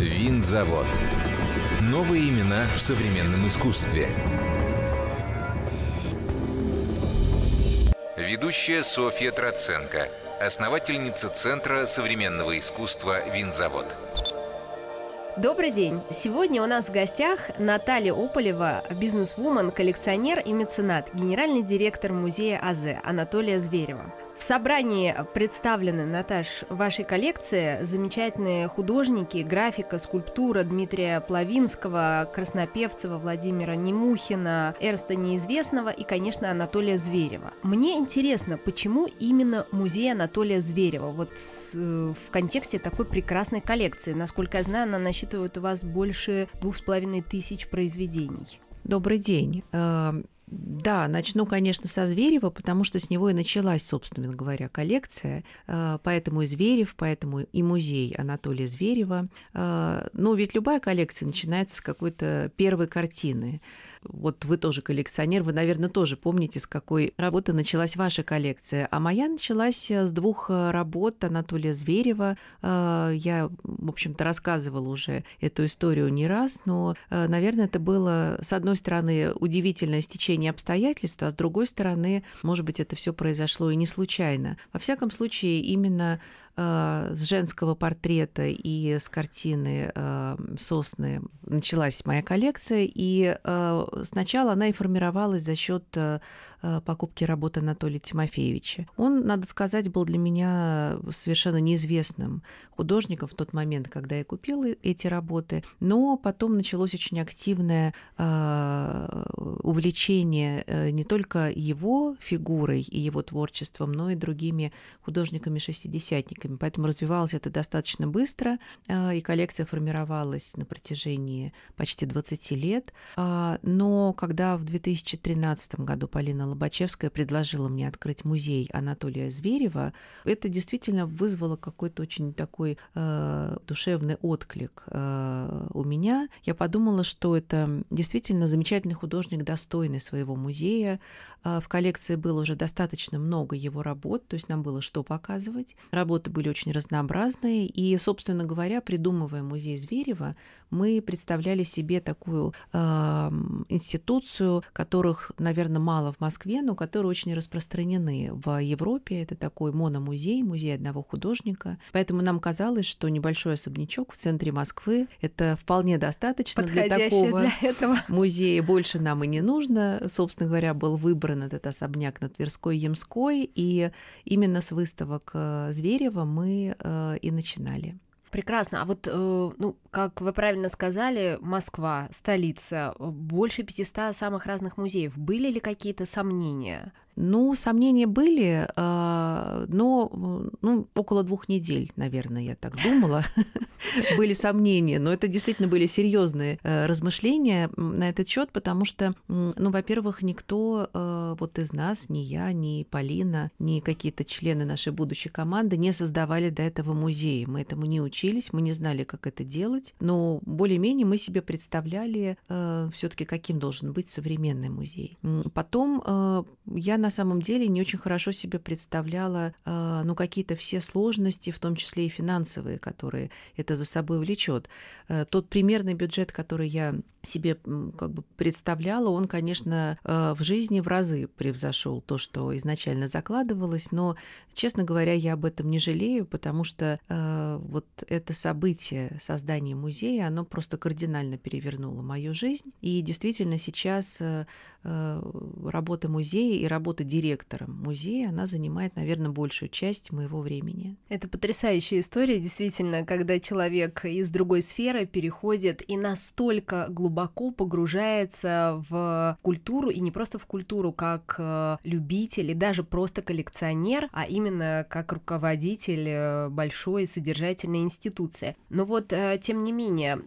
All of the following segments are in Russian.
Винзавод. Новые имена в современном искусстве. Ведущая Софья Троценко, основательница Центра современного искусства «Винзавод». Добрый день! Сегодня у нас в гостях Наталья Ополева, бизнес-вумен, коллекционер и меценат, генеральный директор музея АЗ Анатолия Зверева. В собрании представлены, Наташ, вашей коллекции замечательные художники, графика, скульптура Дмитрия Плавинского, Краснопевцева, Владимира Немухина, Эрста Неизвестного и, конечно, Анатолия Зверева. Мне интересно, почему именно музей Анатолия Зверева? Вот э, в контексте такой прекрасной коллекции. Насколько я знаю, она насчитывает у вас больше двух с половиной тысяч произведений. Добрый день. Да, начну, конечно, со Зверева, потому что с него и началась, собственно говоря, коллекция. Э, поэтому и Зверев, поэтому и музей Анатолия Зверева. Э, ну, ведь любая коллекция начинается с какой-то первой картины. Вот вы тоже коллекционер, вы, наверное, тоже помните, с какой работы началась ваша коллекция. А моя началась э, с двух э, работ Анатолия Зверева. Э, я, в общем-то, рассказывала уже эту историю не раз, но, наверное, это было, с одной стороны, удивительное стечение обстоятельств, а с другой стороны, может быть, это все произошло и не случайно. Во всяком случае, именно с женского портрета и с картины э, «Сосны» началась моя коллекция, и э, сначала она и формировалась за счет Э, покупки работы Анатолия Тимофеевича. Он, надо сказать, был для меня совершенно неизвестным художником в тот момент, когда я купила эти работы, но потом началось очень активное э, увлечение э, не только его фигурой и его творчеством, но и другими художниками-шестидесятниками. Поэтому развивалось это достаточно быстро, и коллекция формировалась на протяжении почти 20 лет. Но когда в 2013 году Полина Лобачевская предложила мне открыть музей Анатолия Зверева, это действительно вызвало какой-то очень такой э, душевный отклик э, у меня. Я подумала, что это действительно замечательный художник, достойный своего музея. Э, в коллекции было уже достаточно много его работ, то есть нам было что показывать. Работы были очень разнообразные, и, собственно говоря, придумывая музей Зверева, мы представляли себе такую э, институцию, которых, наверное, мало в Москве, Москве, но которые очень распространены в Европе. Это такой мономузей, музей одного художника. Поэтому нам казалось, что небольшой особнячок в центре Москвы — это вполне достаточно для такого для этого. музея. Больше нам и не нужно. Собственно говоря, был выбран этот особняк на Тверской Ямской, и именно с выставок э, Зверева мы э, и начинали. Прекрасно. А вот, э, ну, как вы правильно сказали, Москва, столица, больше 500 самых разных музеев. Были ли какие-то сомнения? Ну, сомнения были, а, но ну, около двух недель, наверное, я так думала, были сомнения. Но это действительно были серьезные э, размышления на этот счет, потому что, ну, во-первых, никто э, вот из нас, ни я, ни Полина, ни какие-то члены нашей будущей команды не создавали до этого музея. Мы этому не учились, мы не знали, как это делать, но более-менее мы себе представляли э, все-таки, каким должен быть современный музей. Потом я на самом деле не очень хорошо себе представляла э, ну, какие-то все сложности, в том числе и финансовые, которые это за собой влечет. Э, тот примерный бюджет, который я себе как бы представляла, он, конечно, э, в жизни в разы превзошел то, что изначально закладывалось, но, честно говоря, я об этом не жалею, потому что вот это событие создания музея, оно просто кардинально перевернуло мою жизнь. И действительно сейчас работа музея и работа директором музея, она занимает, наверное, большую часть моего времени. Это потрясающая история, действительно, когда человек из другой сферы переходит и настолько глубоко погружается в культуру, и не просто в культуру как э, любитель и даже просто коллекционер, а именно как руководитель э, большой содержательной институции. Но вот, э, тем не менее,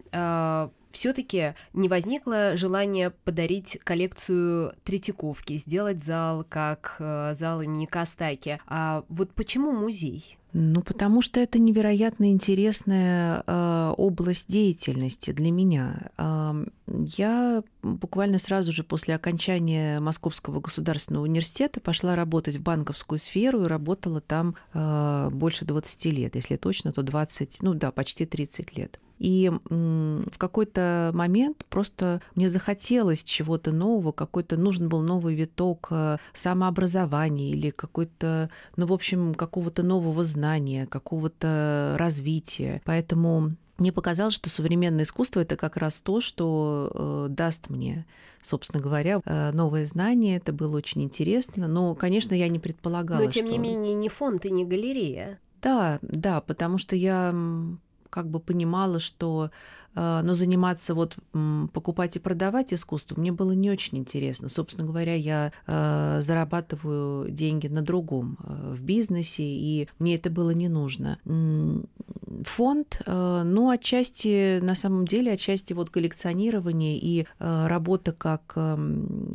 все-таки не возникло желание подарить коллекцию Третьяковки, сделать зал как э, зал имени Костаки. А вот почему музей? Ну, потому что это невероятно интересная э, область деятельности для меня. Э, я буквально сразу же после окончания Московского государственного университета пошла работать в банковскую сферу и работала там э, больше 20 лет. Если точно, то 20, ну да, почти 30 лет. И в какой-то момент просто мне захотелось чего-то нового, какой-то нужен был новый виток э, самообразования или какой-то, ну, в общем, какого-то нового знания, какого-то развития. Поэтому мне показалось, что современное искусство это как раз то, что э, даст мне, собственно говоря, э, новые знания. Это было очень интересно. Но, конечно, я не предполагала. Но тем что... не менее не фонд и не галерея. Да, да, потому что я как бы понимала, что но заниматься вот покупать и продавать искусство мне было не очень интересно. Собственно говоря, я а, зарабатываю деньги на другом а, в бизнесе, и мне это было не нужно. Фонд, ну, отчасти, на самом деле, отчасти вот коллекционирование и работа как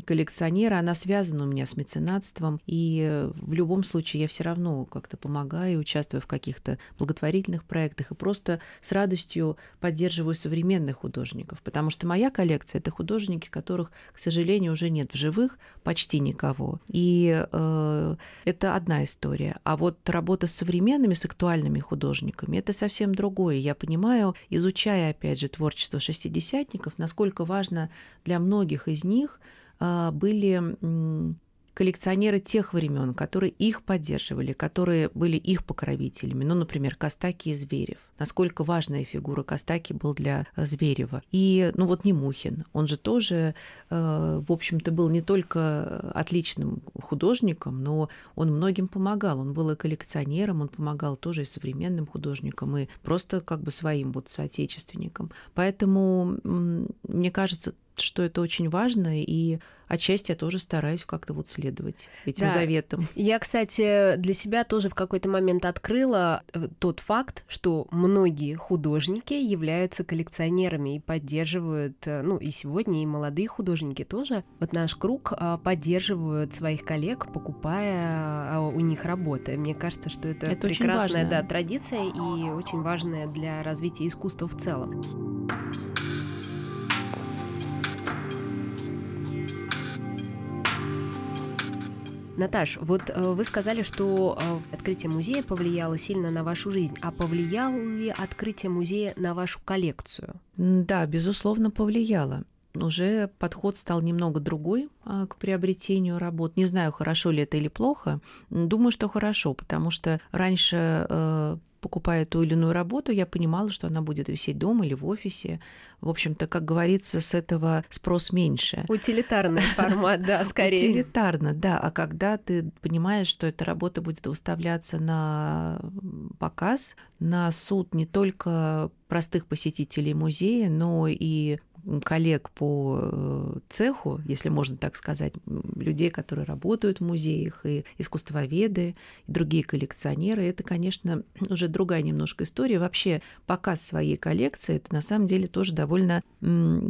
коллекционера, она связана у меня с меценатством, и в любом случае я все равно как-то помогаю, участвую в каких-то благотворительных проектах и просто с радостью поддерживаю современных художников, потому что моя коллекция это художники, которых, к сожалению, уже нет в живых, почти никого. И э, это одна история. А вот работа с современными, с актуальными художниками это совсем другое. Я понимаю, изучая опять же творчество шестидесятников, насколько важно для многих из них э, были коллекционеры тех времен, которые их поддерживали, которые были их покровителями. Ну, например, Костаки и Зверев. Насколько важная фигура Костаки был для э, Зверева. И, ну вот Немухин, он же тоже, э, в общем-то, был не только отличным художником, но он многим помогал. Он был и коллекционером, он помогал тоже и современным художникам, и просто как бы своим вот соотечественникам. Поэтому, мне кажется, что это очень важно, и отчасти я тоже стараюсь как-то вот следовать этим да. заветам. Я, кстати, для себя тоже в какой-то момент открыла э, тот факт, что многие художники являются коллекционерами и поддерживают, э, ну и сегодня и молодые художники тоже, вот наш круг а, поддерживают своих коллег, покупая а, у них работы. Мне кажется, что это, это прекрасная да, традиция и очень важная для развития искусства в целом. Наташ, вот э, вы сказали, что э, открытие музея повлияло сильно на вашу жизнь. А повлияло ли открытие музея на вашу коллекцию? Да, безусловно, повлияло уже подход стал немного другой а, к приобретению работ. Не знаю, хорошо ли это или плохо. Думаю, что хорошо, потому что раньше э, покупая ту или иную работу, я понимала, что она будет висеть дома или в офисе. В общем-то, как говорится, с этого спрос меньше. Утилитарный формат, да, скорее. Утилитарно, да. А когда ты понимаешь, что эта работа будет выставляться на показ, на суд не только простых посетителей музея, но и коллег по э, цеху, если можно так сказать, людей, которые работают в музеях, и искусствоведы, и другие коллекционеры, это, конечно, уже другая немножко история. Вообще показ своей коллекции это на самом деле тоже довольно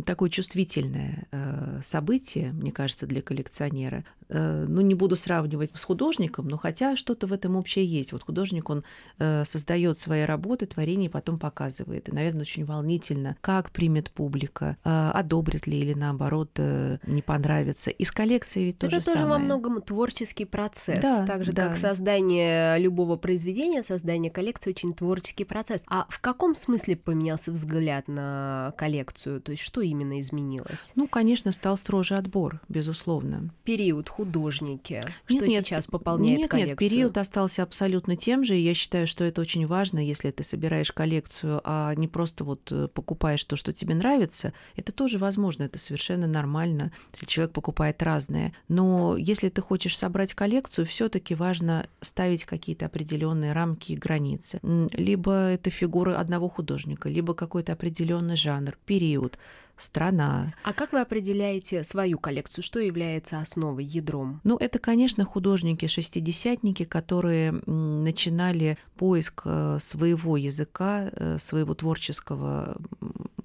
такое чувствительное э, событие, мне кажется, для коллекционера. Э, ну, не буду сравнивать с художником, но хотя что-то в этом общее есть. Вот художник, он создает свои работы, творения и потом показывает. И, наверное, очень волнительно, как примет публика, Э, одобрит ли или наоборот э, не понравится. И с коллекцией ведь то Это же тоже самое. во многом творческий процесс. Да, так же, да. как создание любого произведения, создание коллекции очень творческий процесс. А в каком смысле поменялся взгляд на коллекцию? То есть что именно изменилось? Ну, конечно, стал строже отбор, безусловно. Период художники. Нет, что нет, сейчас пополняет нет, коллекцию? Нет, период остался абсолютно тем же, и я считаю, что это очень важно, если ты собираешь коллекцию, а не просто вот э, покупаешь то, что тебе нравится. Это тоже возможно, это совершенно нормально, если человек покупает разное. Но если ты хочешь собрать коллекцию, все-таки важно ставить какие-то определенные рамки и границы. Либо это фигуры одного художника, либо какой-то определенный жанр, период страна. А как вы определяете свою коллекцию? Что является основой, ядром? Ну, это, конечно, художники-шестидесятники, которые начинали поиск э, своего языка, э, своего творческого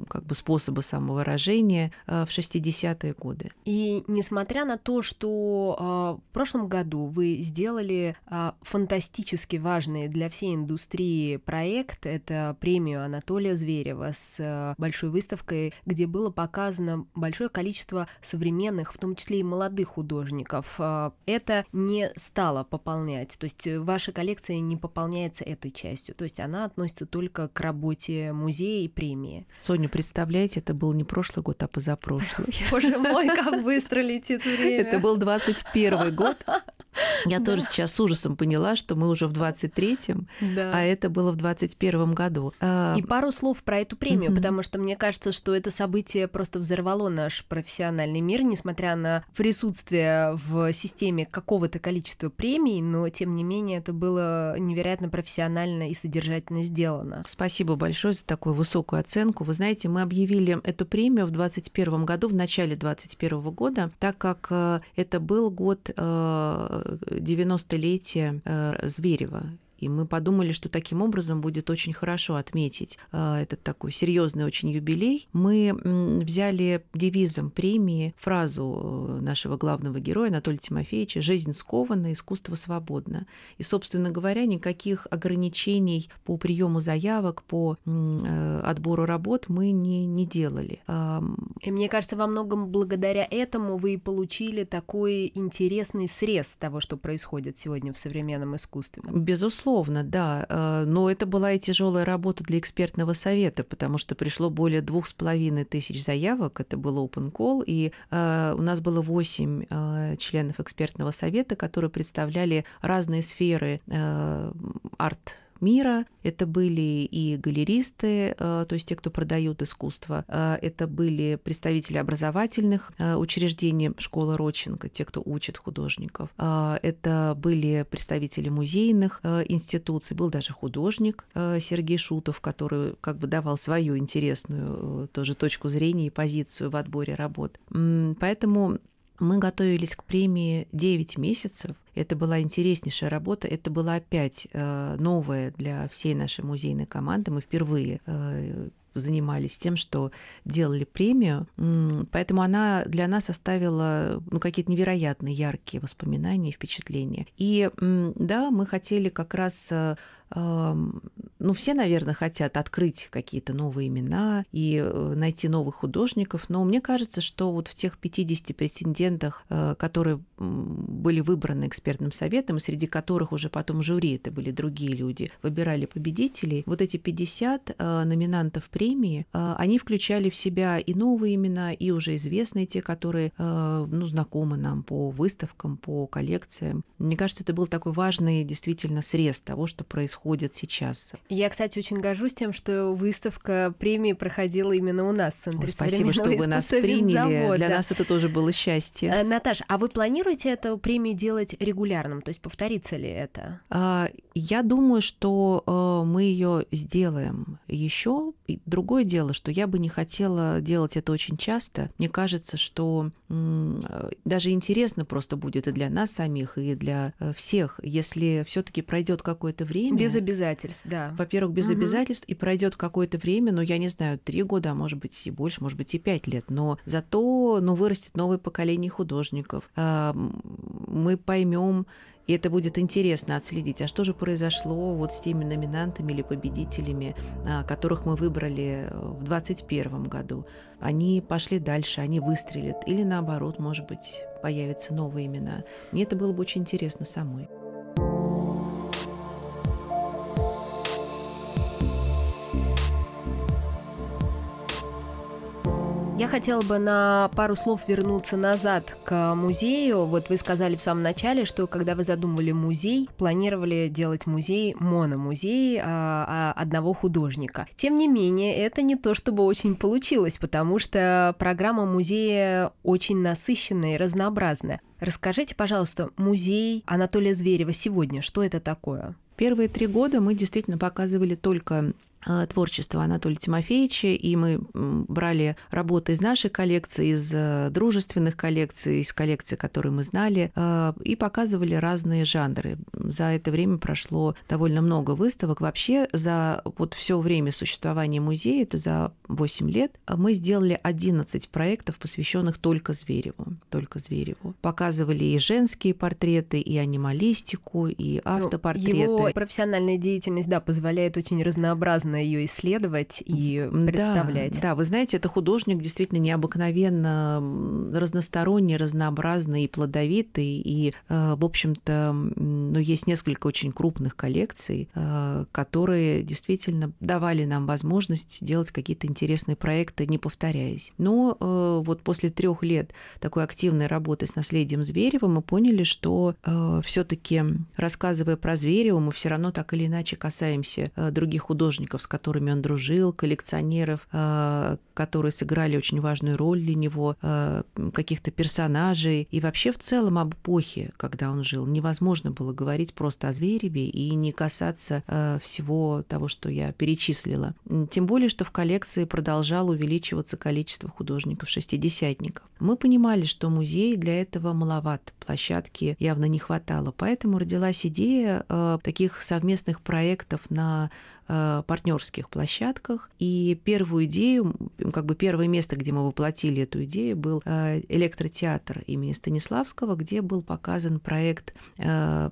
как бы способа самовыражения в 60-е годы. И несмотря на то, что в прошлом году вы сделали фантастически важный для всей индустрии проект, это премию Анатолия Зверева с большой выставкой, где было показано большое количество современных, в том числе и молодых художников. Это не стало пополнять, то есть ваша коллекция не пополняется этой частью, то есть она относится только к работе музея и премии. Соня, представляете, это был не прошлый год, а позапрошлый. Боже мой, как быстро летит время. Это был 21 год. Я да. тоже сейчас с ужасом поняла, что мы уже в 23-м, да. а это было в 21-м году. И пару слов про эту премию, mm-hmm. потому что мне кажется, что это событие просто взорвало наш профессиональный мир, несмотря на присутствие в системе какого-то количества премий, но тем не менее это было невероятно профессионально и содержательно сделано. Спасибо большое за такую высокую оценку. Вы знаете, мы объявили эту премию в 2021 году, в начале 2021 года, так как э, это был год э, 90-летие э, Зверева, и мы подумали, что таким образом будет очень хорошо отметить э, этот такой серьезный очень юбилей. Мы взяли девизом премии фразу э, нашего главного героя Анатолия Тимофеевича «Жизнь скована, искусство свободно». И, собственно говоря, никаких ограничений по приему заявок, по э, отбору работ мы не, не делали. И мне кажется, во многом благодаря этому вы получили такой интересный срез того, что происходит сегодня в современном искусстве. Безусловно Безусловно, да. Э, но это была и тяжелая работа для экспертного совета, потому что пришло более двух с половиной тысяч заявок. Это был open call, и э, у нас было восемь э, членов экспертного совета, которые представляли разные сферы арт мира. Это были и галеристы, э, то есть те, кто продают искусство. Э, это были представители образовательных э, учреждений школы Родченко, те, кто учит художников. Это были представители музейных институций. Был даже художник Сергей Шутов, который как бы давал свою интересную тоже точку зрения и позицию в отборе работ. Поэтому мы готовились к премии 9 месяцев. Это была интереснейшая работа. Это была опять э, новая для всей нашей музейной команды. Мы впервые э, занимались тем, что делали премию, поэтому она для нас оставила ну, какие-то невероятные яркие воспоминания и впечатления. И да, мы хотели как раз э, ну, все, наверное, хотят открыть какие-то новые имена и э, найти новых художников, но мне кажется, что вот в тех 50 претендентах, э, которые были выбраны экспертным советом, среди которых уже потом жюри, это были другие люди, выбирали победителей, вот эти 50 э, номинантов премии, они включали в себя и новые имена, и уже известные те, которые, ну, знакомы нам по выставкам, по коллекциям. Мне кажется, это был такой важный действительно срез того, что происходит сейчас. Я, кстати, очень горжусь тем, что выставка премии проходила именно у нас в Центре Ой, Спасибо, что вы нас приняли. Для нас это тоже было счастье. Э, Наташа, а вы планируете эту премию делать регулярным? То есть повторится ли это? А, я думаю, что э, мы ее сделаем еще. другое дело, что я бы не хотела делать это очень часто. Мне кажется, что э, даже интересно просто будет и для нас самих, и для всех, если все-таки пройдет какое-то время. Без обязательств, да во-первых, без угу. обязательств, и пройдет какое-то время, ну, я не знаю, три года, а может быть и больше, может быть и пять лет, но зато, ну, вырастет новое поколение художников. А, мы поймем и это будет интересно отследить, а что же произошло вот с теми номинантами или победителями, а, которых мы выбрали в 2021 году. Они пошли дальше, они выстрелят, или наоборот, может быть, появятся новые имена. Мне это было бы очень интересно самой. Я хотела бы на пару слов вернуться назад к музею. Вот вы сказали в самом начале, что когда вы задумывали музей, планировали делать музей, мономузей а, а, одного художника. Тем не менее, это не то, чтобы очень получилось, потому что программа музея очень насыщенная и разнообразная. Расскажите, пожалуйста, музей Анатолия Зверева сегодня, что это такое? Первые три года мы действительно показывали только э, творчества Анатолия Тимофеевича, и мы брали работы из нашей коллекции, из э, дружественных коллекций, из коллекций, которые мы знали, и показывали разные жанры. За это время прошло довольно много выставок. Вообще за вот все время существования музея, это за 8 лет, мы сделали 11 проектов, посвященных только Звереву. Только Звереву. Показывали и женские портреты, и анималистику, и ну, автопортреты. Его профессиональная деятельность, да, позволяет очень разнообразно ее исследовать и представлять. Да, да, вы знаете, это художник действительно необыкновенно разносторонний, разнообразный и плодовитый, и, э, в общем-то, ну, есть несколько очень крупных коллекций, э, которые действительно давали нам возможность делать какие-то интересные проекты, не повторяясь. Но э, вот после трех лет такой активной работы с наследием Зверева мы поняли, что все-таки рассказывая про Зверева, мы все равно так или иначе касаемся других художников, с которыми он дружил, коллекционеров, которые сыграли очень важную роль для него, каких-то персонажей и вообще в целом об эпохе, когда он жил. Невозможно было говорить просто о Звереве и не касаться э, всего того, что я перечислила. Тем более, что в коллекции продолжало увеличиваться количество художников-шестидесятников. Мы понимали, что музей для этого маловат, площадки явно не хватало, поэтому родилась идея э, таких совместных проектов на Э, партнерских площадках. И первую идею, как бы первое место, где мы воплотили эту идею, был э, электротеатр имени Станиславского, где был показан проект, э,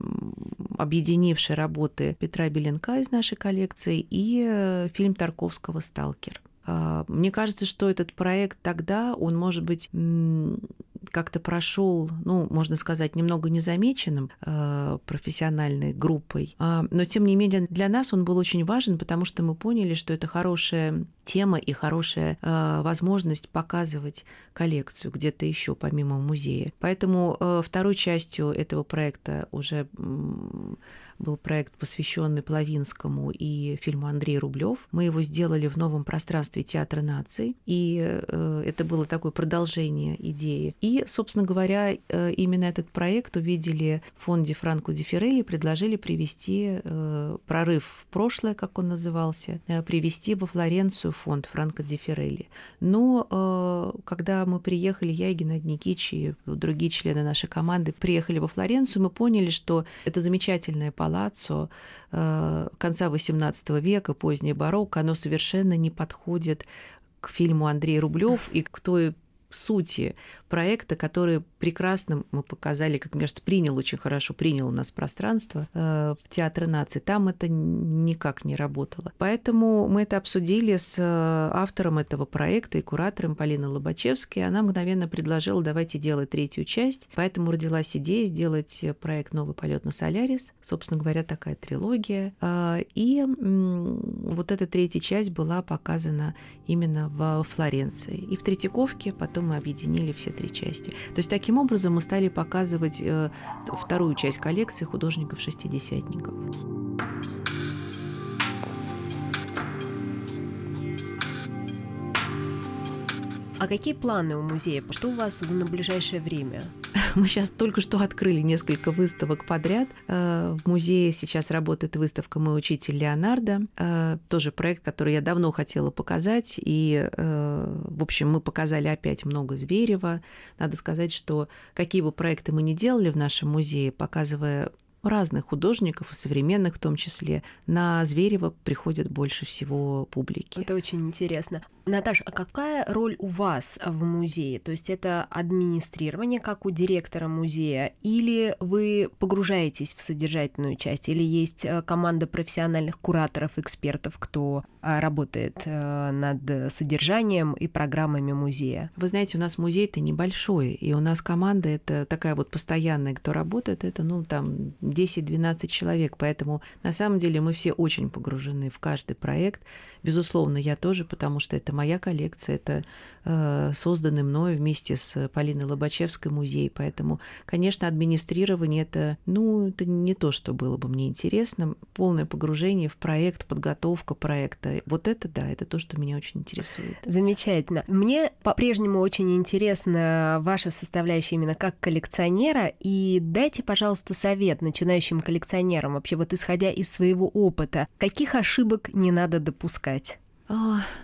объединивший работы Петра Беленка из нашей коллекции и фильм Тарковского «Сталкер». Мне кажется, что этот проект тогда, он, может быть, как-то прошел, ну, можно сказать, немного незамеченным э, профессиональной группой. А, но, тем не менее, для нас он был очень важен, потому что мы поняли, что это хорошая тема и хорошая э, возможность показывать коллекцию где-то еще помимо музея. Поэтому э, второй частью этого проекта уже был проект, посвященный Плавинскому и фильму Андрей Рублев. Мы его сделали в новом пространстве Театра наций, и э, это было такое продолжение идеи. И, собственно говоря, э, именно этот проект увидели в фонде Франко Дифирелли и предложили привести э, прорыв в прошлое, как он назывался, привести во Флоренцию фонд Франко Дифирелли. Но когда мы приехали, я и Геннадий Никич и другие члены нашей команды приехали во Флоренцию, мы поняли, что это замечательная палата, палаццо э, конца XVIII века, поздний барокко, оно совершенно не подходит к фильму Андрей Рублев и к той сути проекта, который прекрасно мы показали, как мне кажется, принял очень хорошо, принял у нас пространство э, в Театре нации. Там это никак не работало. Поэтому мы это обсудили с э, автором этого проекта и куратором Полиной Лобачевской. Она мгновенно предложила, давайте делать третью часть. Поэтому родилась идея сделать проект «Новый полет на Солярис». Собственно говоря, такая трилогия. Э, и вот эта третья часть была показана именно в Флоренции. И в Третьяковке потом мы объединили все три части. То есть таким образом мы стали показывать э, вторую часть коллекции художников-шестидесятников. А какие планы у музея? Что у вас на ближайшее время? Мы сейчас только что открыли несколько выставок подряд. Э, в музее сейчас работает выставка «Мой учитель Леонардо». Э, тоже проект, который я давно хотела показать. И, э, в общем, мы показали опять много Зверева. Надо сказать, что какие бы проекты мы ни делали в нашем музее, показывая разных художников, и современных в том числе, на Зверева приходит больше всего публики. Это очень интересно. Наташа, а какая роль у вас в музее? То есть это администрирование, как у директора музея, или вы погружаетесь в содержательную часть, или есть э, команда профессиональных кураторов, экспертов, кто э, работает э, над содержанием и программами музея? Вы знаете, у нас музей-то небольшой, и у нас команда это такая вот постоянная, кто работает, это, ну, там, 10-12 человек, поэтому на самом деле мы все очень погружены в каждый проект. Безусловно, я тоже, потому что это моя коллекция, это э, созданный мной вместе с Полиной Лобачевской музей, поэтому, конечно, администрирование это, ну, это не то, что было бы мне интересно. Полное погружение в проект, подготовка проекта, вот это, да, это то, что меня очень интересует. Замечательно. Мне по-прежнему очень интересна ваша составляющая именно как коллекционера, и дайте, пожалуйста, совет начинающим коллекционерам, вообще вот исходя из своего опыта, каких ошибок не надо допускать? А,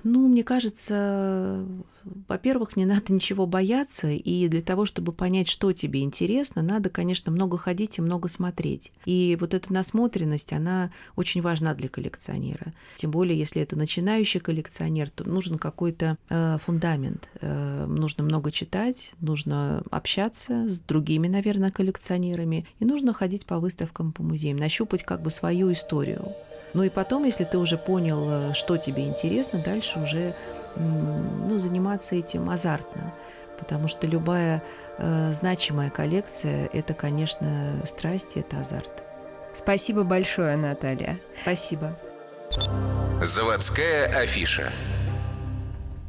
ну, мне кажется, во-первых, не надо ничего бояться, и для того, чтобы понять, что тебе интересно, надо, конечно, много ходить и много смотреть. И вот эта насмотренность, она очень важна для коллекционера. Тем более, если это начинающий коллекционер, то нужен какой-то э, фундамент. Э, нужно много читать, нужно общаться с другими, наверное, коллекционерами, и нужно ходить по выставкам, по музеям, нащупать как бы свою историю. Ну и потом, если ты уже понял, э, что тебе интересно, дальше уже ну, заниматься этим азартно. Потому что любая э, значимая коллекция – это, конечно, страсть, это азарт. Спасибо большое, Наталья. Спасибо. Заводская афиша.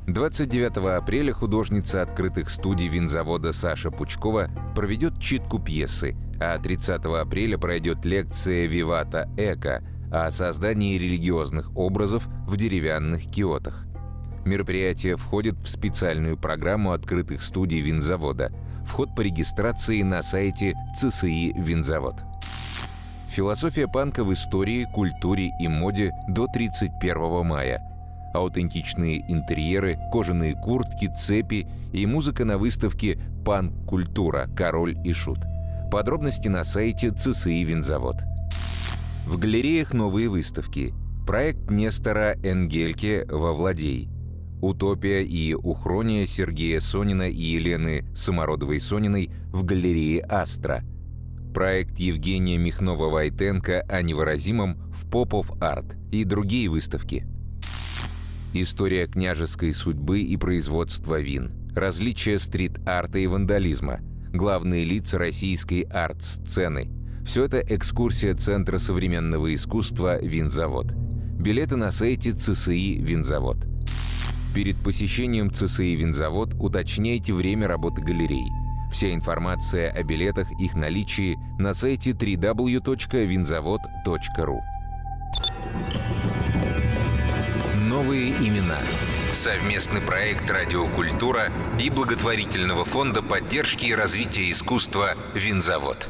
29 апреля художница открытых студий винзавода Саша Пучкова проведет читку пьесы, а 30 апреля пройдет лекция «Вивата Эко», о создании религиозных образов в деревянных киотах. Мероприятие входит в специальную программу открытых студий винзавода. Вход по регистрации на сайте ЦСИ «Винзавод». Философия панка в истории, культуре и моде до 31 мая. Аутентичные интерьеры, кожаные куртки, цепи и музыка на выставке «Панк-культура. Король и шут». Подробности на сайте ЦСИ «Винзавод». В галереях новые выставки. Проект Нестора Энгельке во Владей. «Утопия» и «Ухрония» Сергея Сонина и Елены Самородовой-Сониной в галерее «Астра». Проект Евгения Михнова-Войтенко о невыразимом в «Попов Арт» и другие выставки. История княжеской судьбы и производства вин. Различия стрит-арта и вандализма. Главные лица российской арт-сцены – все это экскурсия Центра современного искусства «Винзавод». Билеты на сайте ЦСИ «Винзавод». Перед посещением ЦСИ «Винзавод» уточняйте время работы галерей. Вся информация о билетах, их наличии на сайте www.vinzavod.ru. Новые имена. Совместный проект «Радиокультура» и благотворительного фонда поддержки и развития искусства «Винзавод».